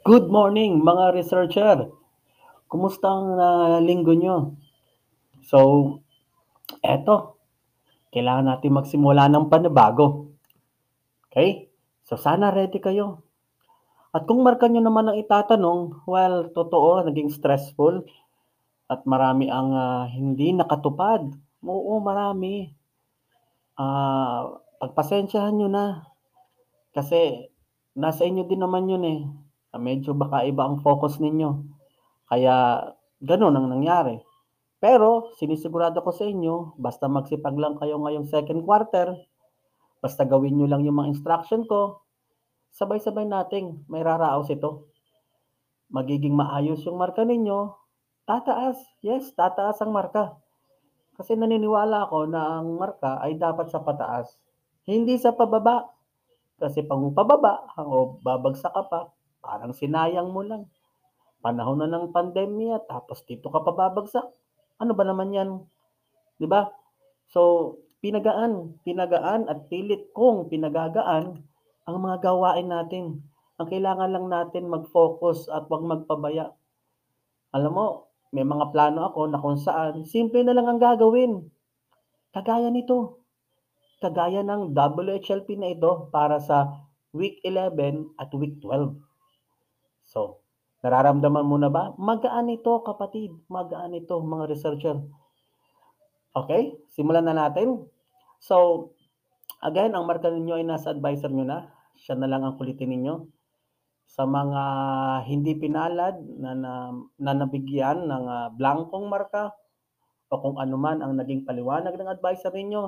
Good morning mga researcher! Kumusta ang, ah, linggo niyo? So, eto, kailangan natin magsimula ng panibago. Okey? So, sana ready kayo. At kung marka niyo naman ang itatanong, well, totoo naging stressful at marami ang, ah, hindi nakatupad. Oo, marami. Ah, pagpasensyahan niyo na. Kasi nasa inyo din naman yun, eh, medyo baka iba ang focus ninyo. Kaya gano'n ang nangyari. Pero sinisigurado ko sa inyo, basta magsipag lang kayo ngayong second quarter, basta gawin niyo lang yung mga instruction ko, sabay-sabay nating mairaraos ito. Magiging maayos yung marka ninyo, tataas, yes, tataas ang marka. Kasi naniniwala ako na ang marka ay dapat sa pataas, hindi sa pababa. Kasi kung pababa o babagsak ka pa, parang sinayang mo lang. Panahon na ng pandemya tapos dito ka pa babagsak, ano ba naman 'yan, 'di ba? So, pinagaan, pinagaan at pilit kong pinagagaan ang mga gawain natin. Ang kailangan lang natin mag-focus at 'wag magpabaya. Alam mo, may mga plano ako na kung saan simple na lang ang gagawin. Kagaya nito, kagaya ng WHLP na ito para sa week 11 at week 12. So, nararamdaman mo na ba? Magaan ito kapatid, magaan ito mga researcher. Okey, simulan na natin. So, again ang marka ninyo ay nasa adviser niyo na, siya na lang ang kulitin ninyo. Sa mga hindi pinalad na na na nabigyan ng, ah, blankong marka o kung ano man ang naging paliwanag ng adviser ninyo,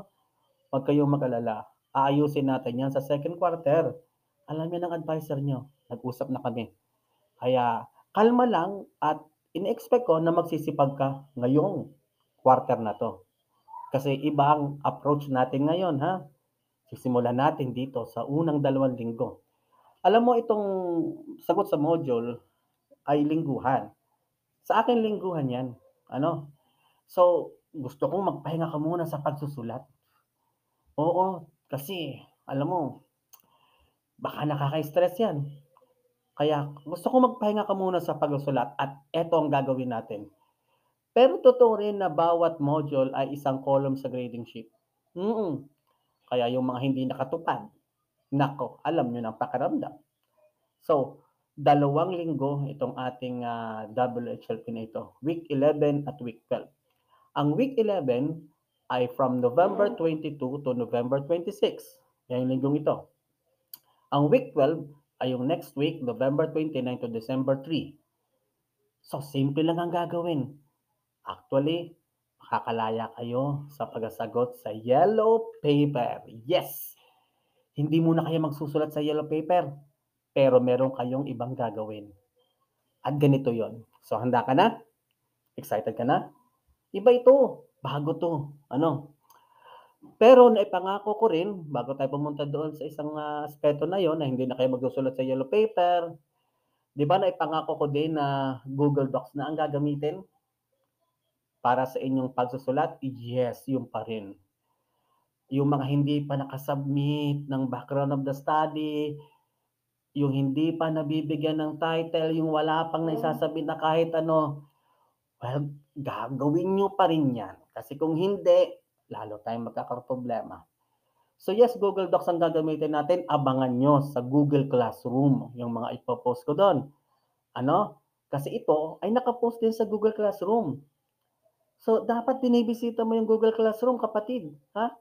'wag kayong mag-alala, aayusin natin 'yan sa second quarter. Alam 'yan ng adviser niyo, nag-usap na kami. Kaya kalma lang at ine-expect ko na magsisipag ka ngayong quarter na 'to. Kasi iba ang approach natin ngayon, ha. Sisimulan natin dito sa unang dalawang linggo. Alam mo itong sagot sa module ay lingguhan. Sa akin lingguhan 'yan, ano. So, gusto kong magpahinga ka muna sa pagsusulat. Oo, kasi alam mo, baka nakaka-stress 'yan. Kaya gusto kong magpahinga ka muna sa pagsusulat at eto ang gagawin natin. Pero totoo rin na bawat module ay isang column sa grading sheet. Mm. Kaya yung mga hindi nakatupad, naku, alam niyo ng pakiramdam. So, dalawang linggo itong ating, ah, WHLP na ito, week 11 at week 12. Ang week 11 ay from November 22 to November 26, ngayong linggong ito. Ang week 12 ay yung next week, November 29 to December 3. So, simple lang ang gagawin. Actually, makakalaya kayo sa pagsasagot sa yellow paper. Yes! Hindi muna kayo magsusulat sa yellow paper, pero meron kayong ibang gagawin. At ganito 'yon. So, handa ka na? Excited ka na? Iba ito, bago 'to, ano. Pero naipangako ko rin bago tayo pumunta doon sa isang, ah, aspeto na 'yon na hindi na kayo magsusulat sa yellow paper. 'Di ba naipangako ko din na Google Docs na ang gagamitin? Para sa inyong pagsusulat? Yes, yun pa rin. Yung mga hindi pa naka-submit ng background of the study, yung hindi pa nabibigyan ng title, yung wala pang naisasubmit na kahit ano, well, gagawin niyo pa rin 'yan. Kasi kung hindi, lalo tayong magkakaroon problema. So yes, Google Docs ang gagamitin natin, abangan niyo sa Google Classroom yung mga ipo-post ko dun. Ano, kasi ito ay naka-post din sa Google Classroom. So, dapat binibisita mo yung Google Classroom kapatid, ha?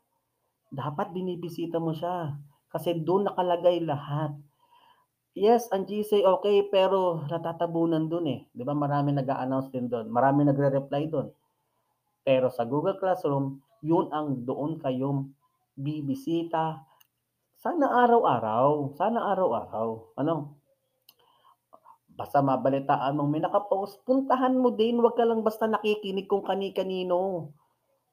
Dapat binibisita mo siya, kasi dun nakalagay lahat. Yes, ang GC okey, pero natatabunan dun, eh, 'di ba maraming nag-a-announce din dun, maraming nagre-reply dun. Pero sa Google Classroom, yun ang doon kayo bibisita. Sana araw-araw, sana araw-araw, ano? Basta mabalitaan mong may naka-post, puntahan mo din, 'wag ka lang basta nakikinig kung kani-kanino.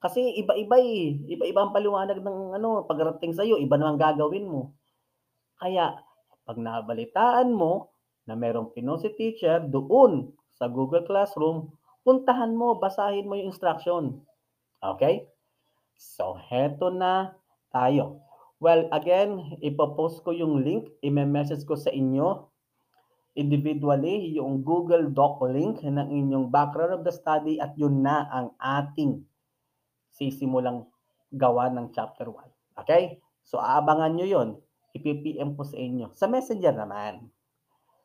Kasi iba-iba, eh, iba-iba ang paliwanag ng ano, pagdating sa'yo iba naman gagawin mo. Kaya 'pag nabalitaan mo na merong pinost si teacher doon sa Google Classroom, puntahan mo, basahin mo yung instruction, okey? So, heto na tayo. Well, again, ipo-post ko yung link, ime-message ko sa inyo individually yung Google Doc link ng inyong background of the study at yun na ang ating sisimulang gawa ng chapter 1. Okay? So, aabangan nyo yun. Ipi-PM ko sa inyo. Sa messenger naman.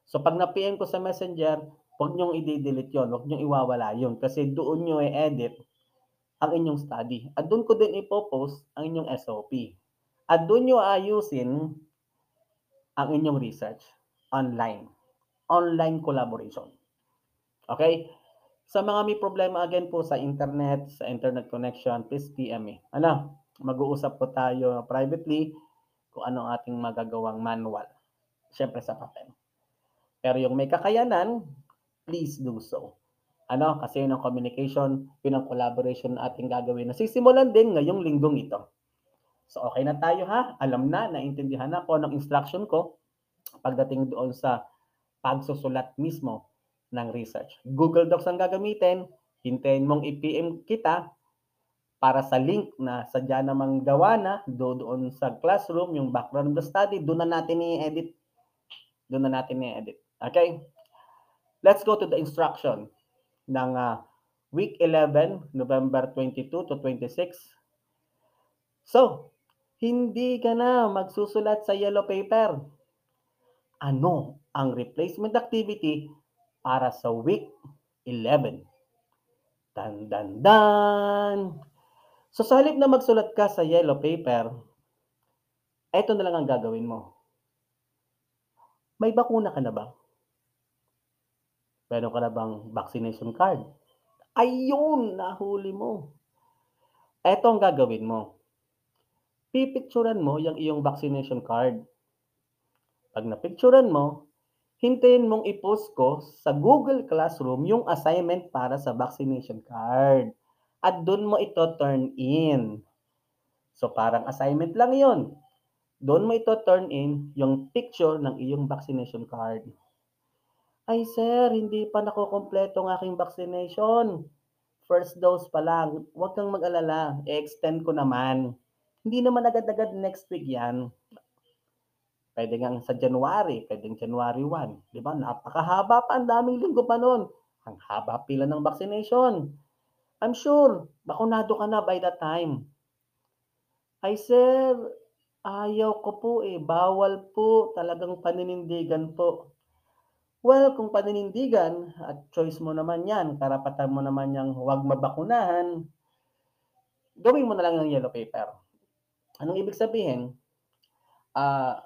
So, pag na-PM ko sa messenger, huwag nyong i-delete yun. Huwag nyong iwawala yun. Kasi doon nyo i-edit ang inyong study. At doon ko din ipopost ang inyong SOP. At doon nyo ayusin ang inyong research online. Online collaboration. Okay? Sa mga may problema again po sa internet, sa internet connection, please PM me. Ano? Mag-uusap po tayo privately kung ano ating magagawang manual. Siyempre sa papel. Pero yung may kakayanan, please do so. Ano? Kasi ang communication, yun ang collaboration na ating gagawin. Nasisimulan din ngayong linggong ito. So okay na tayo ha. Alam na, naintindihan na ko ng instruction ko pagdating doon sa pagsusulat mismo ng research. Google Docs ang gagamitin, hintayin mong i-PM kita para sa link na sadya namang gawa na do doon sa classroom, yung background of study, doon na natin i-edit. Doon na natin i-edit. Okay? Let's go to the instruction ng uh, week 11, November 22 to 26. So, hindi ka na magsusulat sa yellow paper. Ano ang replacement activity para sa week 11? Dan, dan, dan. So, sa halip na magsulat ka sa yellow paper, eto na lang ang gagawin mo. May bakuna ka na ba? Meron ka na bang vaccination card? Ayun, nahuli mo. Ito ang gagawin mo. Pipicturan mo yung iyong vaccination card. Pag napicturan mo, hintayin mong i-post ko sa Google Classroom yung assignment para sa vaccination card. At doon mo ito turn in. So parang assignment lang yon. Doon mo ito turn in yung picture ng iyong vaccination card. Ay sir, hindi pa nakukompleto ang aking vaccination. First dose pa lang. Huwag kang mag-alala. I-extend ko naman. Hindi naman agad-agad next week yan. Pwede nga sa January, pwedeng January 1. Di ba? Napakahaba pa, ang daming linggo pa noon. Ang haba pila ng vaccination. I'm sure, bakunado ka na by that time. Ay sir, ayaw ko po eh. Bawal po. Talagang paninindigan po. Well, kung paninindigan at choice mo naman yan, karapatan mo naman yung huwag mabakunahan, gawin mo na lang ng yellow paper. Anong ibig sabihin? Uh,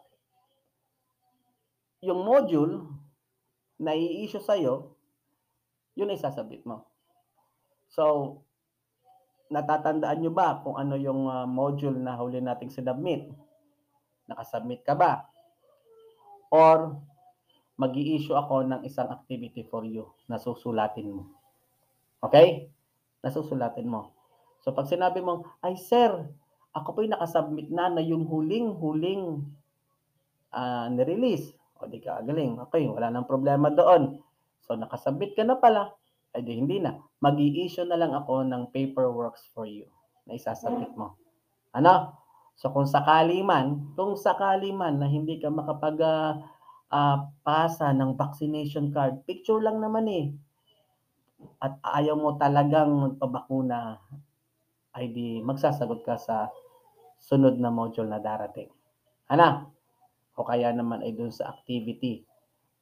yung module na i-issue sa'yo, yun ay sasabit mo. So, natatandaan nyo ba kung ano yung uh, module na huli nating sinubmit? Nakasubmit ka ba? Or mag issue ako ng isang activity for you na susulatin mo. Okay? Nasusulatin mo. So pag sinabi mo, ay sir, ako po'y nakasubmit na na yung huling-huling uh, nirelease. O di ka galing. Okay, wala nang problema doon. So nakasubmit ka na pala. Ay di hindi na. mag issue na lang ako ng paperworks for you na isasubmit mo. Ano? So kung sakali man, kung sakali man na hindi ka makapag uh, uh, pasa ng vaccination card. Picture lang naman eh. At ayaw mo talagang magpabakuna, ay di magsasagot ka sa sunod na module na darating. Ana? O kaya naman ay dun sa activity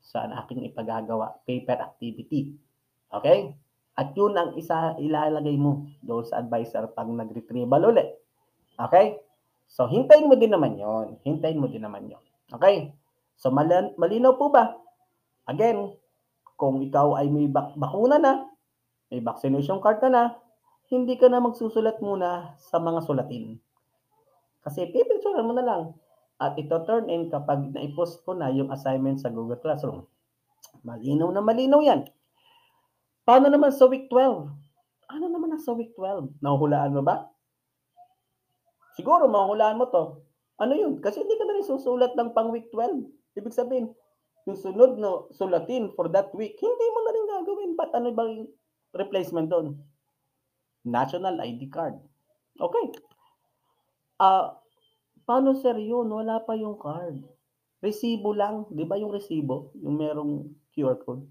sa aking ipagagawa, paper activity. Okay? At yun ang isa ilalagay mo doon sa advisor pag nag-retrieval ulit. Okay? So, hintayin mo din naman yon Hintayin mo din naman yon Okay? So malinaw po ba? Again, kung ikaw ay may bak- bakuna na, may vaccination card ka na, hindi ka na magsusulat muna sa mga sulatin. Kasi pipicturean mo na lang. At ito turn in kapag na-post ko na yung assignment sa Google Classroom. Malinaw na malinaw yan. Paano naman sa week 12? Ano naman ang sa week 12? Nahuhulaan mo ba? Siguro mahuhulaan mo to. Ano yun? Kasi hindi ka na rin susulat ng pang week 12. Ibig sabihin, yung sunod no sulatin for that week, hindi mo na rin gagawin. Ba't ano bang replacement doon? National ID card. Okay. Ah, uh, paano sir yun? Wala pa yung card. Resibo lang, 'di ba yung resibo, yung merong QR code?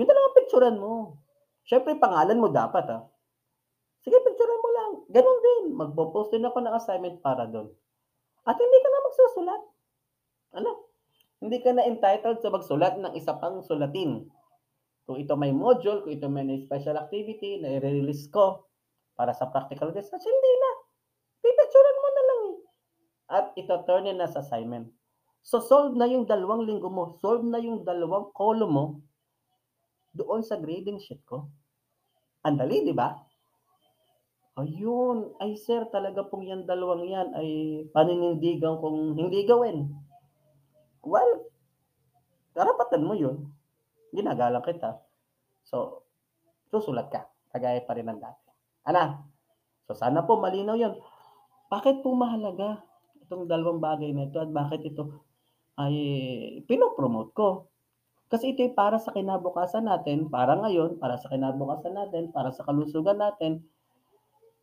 Yun na lang ang picturan mo. Siyempre pangalan mo dapat, ah. Sige picturan mo lang, gano'n din, magpo-post din ako ng assignment para do'n. At hindi ka na magsusulat. Ano, hindi ka na entitled sa magsulat ng isa pang sulatin. Kung ito may module, kung ito may special activity na i-re-release ko para sa practical research, hindi na. Pipicturan mo na lang eh. At ito turn in as assignment. So solve na yung dalawang linggo mo, solve na yung dalawang column mo doon sa grading sheet ko. Ang dali, di ba? Ayun, ay sir, talaga pong yan dalawang yan ay paninindigan kong hindi gawin. Well, karapatan mo yun. Ginagalang kita. So, susulat ka. Kagaya pa rin ng dati. Ana? So, sana po malinaw yun. Bakit po mahalaga itong dalawang bagay na ito at bakit ito ay pinopromote ko? Kasi ito ay para sa kinabukasan natin, para ngayon, para sa kinabukasan natin, para sa kalusugan natin,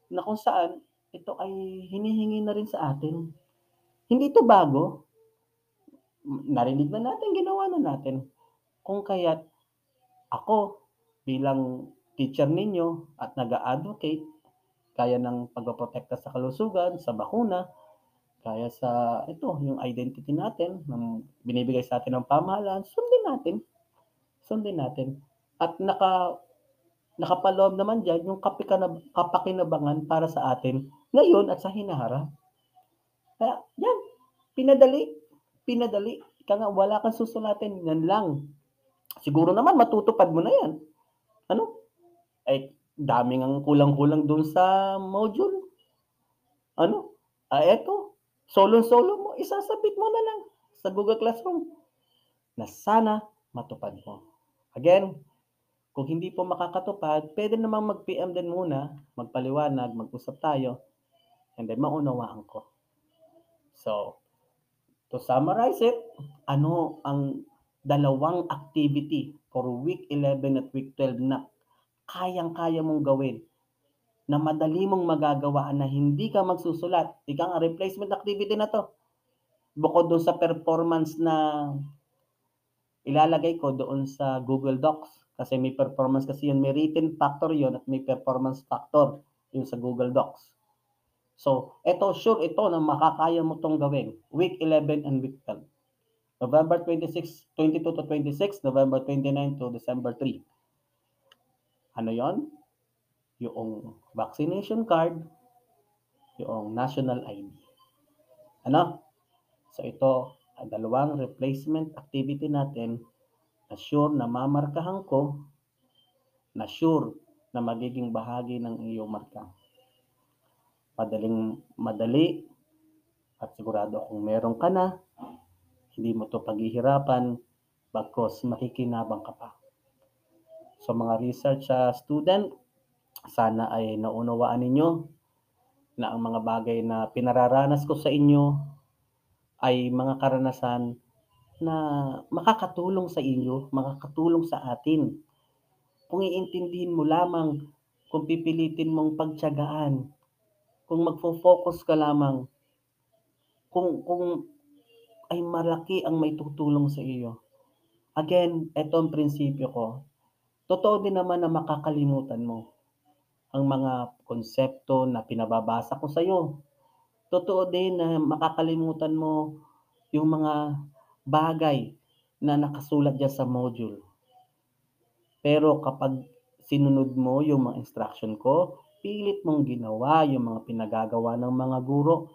na kung saan ito ay hinihingi na rin sa atin. Hindi ito bago. Narinig na natin, ginawa na natin. Kung kaya't ako bilang teacher ninyo at nag-a-advocate, kaya ng pagpoprotekta sa kalusugan, sa bakuna, kaya sa ito, yung identity natin, ng binibigay sa atin ng pamahalaan, sundin natin. Sundin natin. At naka nakapaloob naman diyan yung kapikanab kapakinabangan para sa atin ngayon at sa hinaharap. Kaya yan, pinadali, pinadali. Ika nga, wala kang susulatin, yan lang. Siguro naman matutupad mo na yan. Ano? Ay, daming ang kulang-kulang dun sa module. Ano? Ah, eto, solo-solo mo, isasabit mo na lang sa Google Classroom na sana matupad mo. Again, kung hindi po makakatupad, pwede namang mag-PM din muna, magpaliwanag, mag-usap tayo, and then maunawaan ko. So, to summarize it, ano ang dalawang activity for week 11 at week 12 na kayang-kaya mong gawin na madali mong magagawa na hindi ka magsusulat. Ika nga, replacement activity na to. Bukod doon sa performance na ilalagay ko doon sa Google Docs kasi may performance kasi yun, may written factor yun at may performance factor yun sa Google Docs. So, ito, sure ito na makakaya mo tong gawin. Week 11 and week 12. November 26, 22 to 26, November 29 to December 3. Ano yon? Yung vaccination card, yung national ID. Ano? So ito, ang dalawang replacement activity natin na sure na mamarkahan ko, na sure na magiging bahagi ng iyong marka. Madaling madali at sigurado kung meron ka na, hindi mo to paghihirapan bagkos makikinabang ka pa. So mga research uh, student, sana ay naunawaan ninyo na ang mga bagay na pinararanas ko sa inyo ay mga karanasan na makakatulong sa inyo, makakatulong sa atin. Kung iintindihin mo lamang, kung pipilitin mong pagtiyagaan, kung magfo-focus ka lamang, kung kung ay malaki ang may tutulong sa iyo. Again, ito ang prinsipyo ko. Totoo din naman na makakalimutan mo ang mga konsepto na pinababasa ko sa iyo. Totoo din na makakalimutan mo yung mga bagay na nakasulat dyan sa module. Pero kapag sinunod mo yung mga instruction ko, pilit mong ginawa yung mga pinagagawa ng mga guro,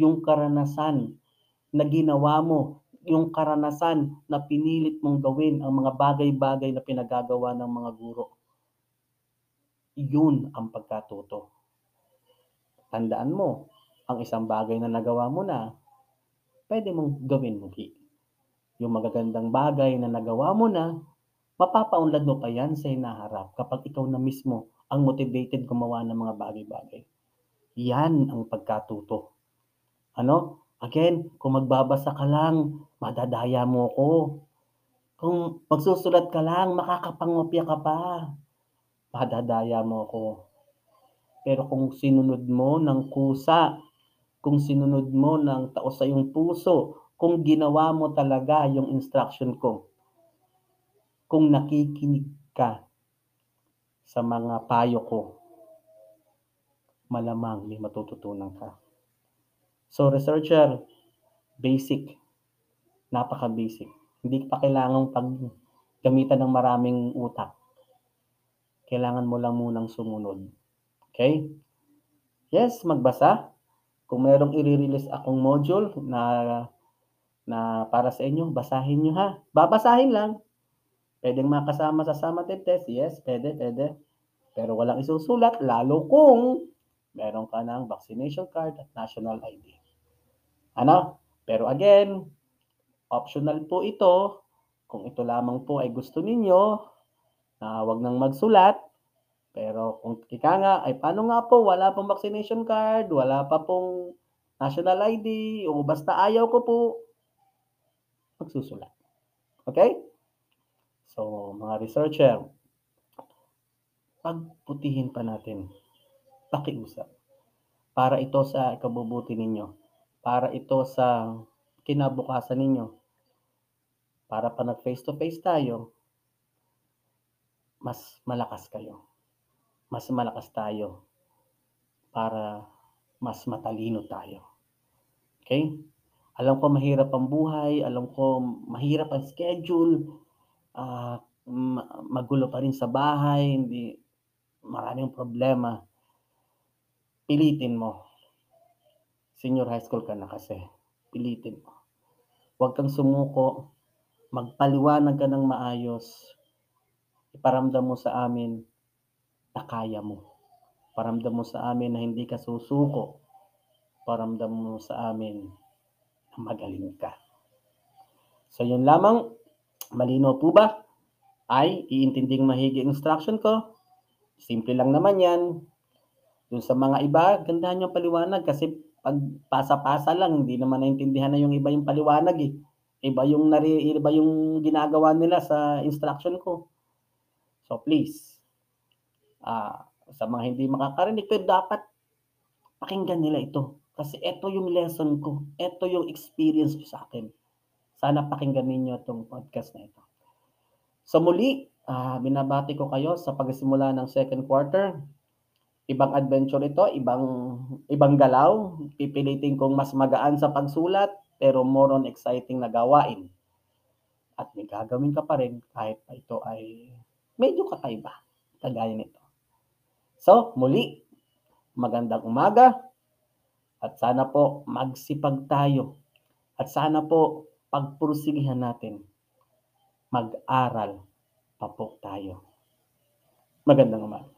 yung karanasan na ginawa mo, yung karanasan na pinilit mong gawin ang mga bagay-bagay na pinagagawa ng mga guro. Yun ang pagkatuto. Tandaan mo, ang isang bagay na nagawa mo na, pwede mong gawin muli yung magagandang bagay na nagawa mo na, mapapaunlad mo pa yan sa hinaharap kapag ikaw na mismo ang motivated gumawa ng mga bagay-bagay. Yan ang pagkatuto. Ano? Again, kung magbabasa ka lang, madadaya mo ko. Kung magsusulat ka lang, makakapangopya ka pa. Madadaya mo ko. Pero kung sinunod mo ng kusa, kung sinunod mo ng taos sa iyong puso, kung ginawa mo talaga yung instruction ko. Kung nakikinig ka sa mga payo ko, malamang may matututunan ka. So researcher, basic, napaka-basic. Hindi pa kailangang paggamitan ng maraming utak. Kailangan mo lang munang sumunod. Okay? Yes, magbasa. Kung merong i-release akong module na na para sa inyo, basahin nyo ha. Babasahin lang. Pwedeng makasama sa summative test. Yes, pwede, pwede. Pero walang isusulat, lalo kung meron ka ng vaccination card at national ID. Ano? Pero again, optional po ito. Kung ito lamang po ay gusto ninyo, na uh, wag nang magsulat. Pero kung ika nga, ay paano nga po, wala pong vaccination card, wala pa pong national ID, o basta ayaw ko po, magsusulat. Okay? So, mga researcher, pagputihin pa natin, pakiusap. Para ito sa ikabubuti ninyo. Para ito sa kinabukasan ninyo. Para pa nag face-to-face tayo, mas malakas kayo. Mas malakas tayo para mas matalino tayo. Okay? Alam ko mahirap ang buhay, alam ko mahirap ang schedule, uh, magulo pa rin sa bahay, hindi maraming problema. Pilitin mo. Senior high school ka na kasi. Pilitin mo. Huwag kang sumuko. Magpaliwanag ka ng maayos. Iparamdam mo sa amin na kaya mo. Paramdam mo sa amin na hindi ka susuko. Paramdam mo sa amin magaling ka. So yun lamang, malino po ba? Ay, iintinding mahigi instruction ko. Simple lang naman yan. Doon sa mga iba, gandahan yung paliwanag kasi pag pasa-pasa lang, hindi naman naintindihan na yung iba yung paliwanag eh. Iba yung, nari, iba yung ginagawa nila sa instruction ko. So please, uh, sa mga hindi makakarinig, pero dapat pakinggan nila ito. Kasi ito yung lesson ko. Ito yung experience ko sa akin. Sana pakinggan ninyo itong podcast na ito. So muli, uh, binabati ko kayo sa pagsimula ng second quarter. Ibang adventure ito, ibang ibang galaw. Pipilitin kong mas magaan sa pagsulat, pero more on exciting na gawain. At may gagawin ka pa rin kahit pa ito ay medyo kakaiba, kagaya nito. So, muli, magandang umaga, at sana po magsipag tayo. At sana po pagpursigihan natin. Mag-aral pa po tayo. Magandang umaga.